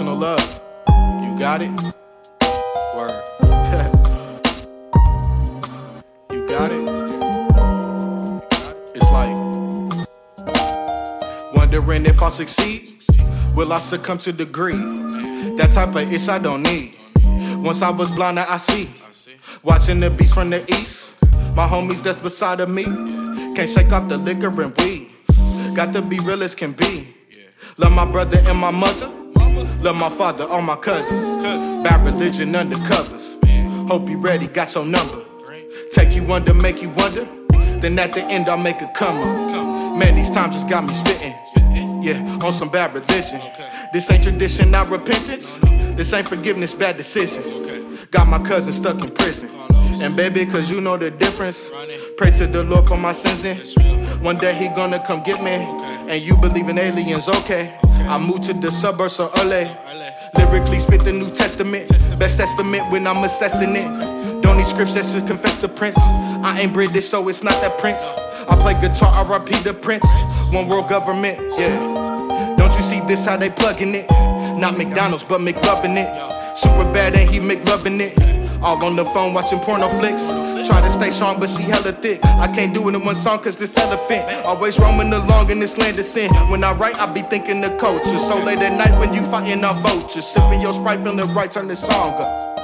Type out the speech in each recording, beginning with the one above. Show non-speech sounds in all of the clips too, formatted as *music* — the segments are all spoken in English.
unconditional mm. love. You got it? Word. *laughs* you got it? It's like wondering if I succeed. Will I succumb to the greed? That type of ish I don't need. Once I was blind, now I see. Watching the beast from the east. My homies that's beside of me. Can't shake off the liquor and weed. Got to be real as can be. Love my brother and my mother. Love my father, all my cousins. Bad religion undercovers. Hope you ready, got your number. Take you under, make you wonder. Then at the end, I'll make a come up. Man, these times just got me spitting. Yeah, on some bad religion. This ain't tradition, not repentance. This ain't forgiveness, bad decisions. Got my cousin stuck in prison. And baby, cause you know the difference. Pray to the Lord for my sins. And one day he gonna come get me. And you believe in aliens, okay. I moved to the suburbs of LA. Lyrically spit the New Testament. Best estimate when I'm assessing it. Don't need scripts that should confess the prince. I ain't British, so it's not that prince. I play guitar, I repeat the prince. One world government, yeah. Don't you see this how they plugging it? Not McDonald's, but McLovin' it. Super bad and he McLovin' it. All on the phone watching porno flicks. Try to stay strong, but she hella thick. I can't do it in one song, cause this elephant. Always roaming along in this land of sin. When I write, I be thinking the culture. So late at night when you fighting off vultures. Sipping your sprite, feeling right, turn the song up.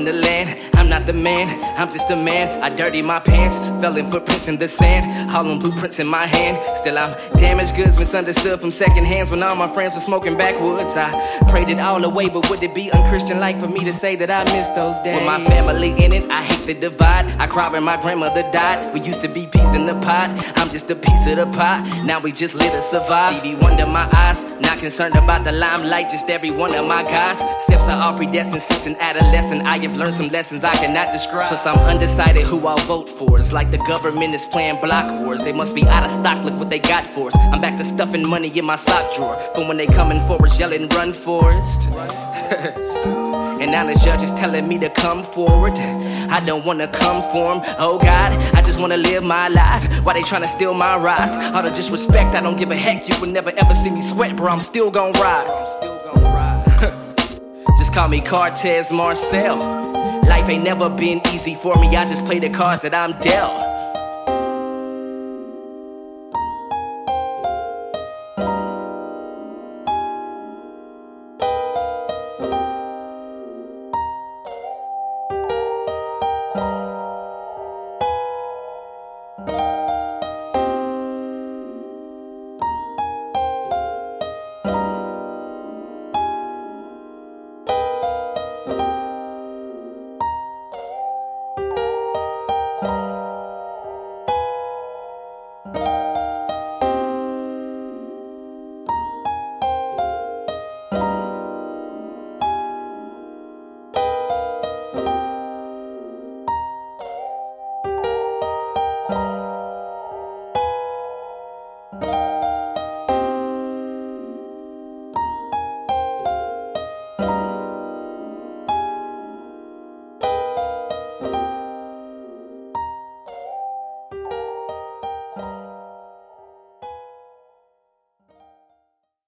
In the land. I'm not the man, I'm just a man. I dirty my pants, fell in footprints in the sand. All blueprints in my hand. Still, I'm damaged goods, misunderstood from second hands when all my friends were smoking backwoods. I prayed it all away, but would it be unchristian like for me to say that I miss those days? With my family in it, I hate the divide. I cried when my grandmother died. We used to be peas in the pot. I'm just a piece of the pot. Now we just live to survive. Stevie Wonder, my eyes. Not concerned about the limelight, just every one of my guys. Steps are all predestined since an adolescent. I have learned some lessons I cannot describe. Plus, I'm undecided who I'll vote for. It's like the government is playing block wars. They must be out of stock, look what they got for us. I'm back to stuffing money in my sock drawer. From when they coming for us, yelling, run, for Forrest. *laughs* And now the judge is telling me to come forward. I don't wanna come for him. Oh God, I just wanna live my life. Why they tryna steal my rise? All the disrespect, I don't give a heck. You will never ever see me sweat, bro. I'm still gon' ride. Call me Kartez Marcel. Life ain't never been easy for me. I just play the cards that I'm dealt.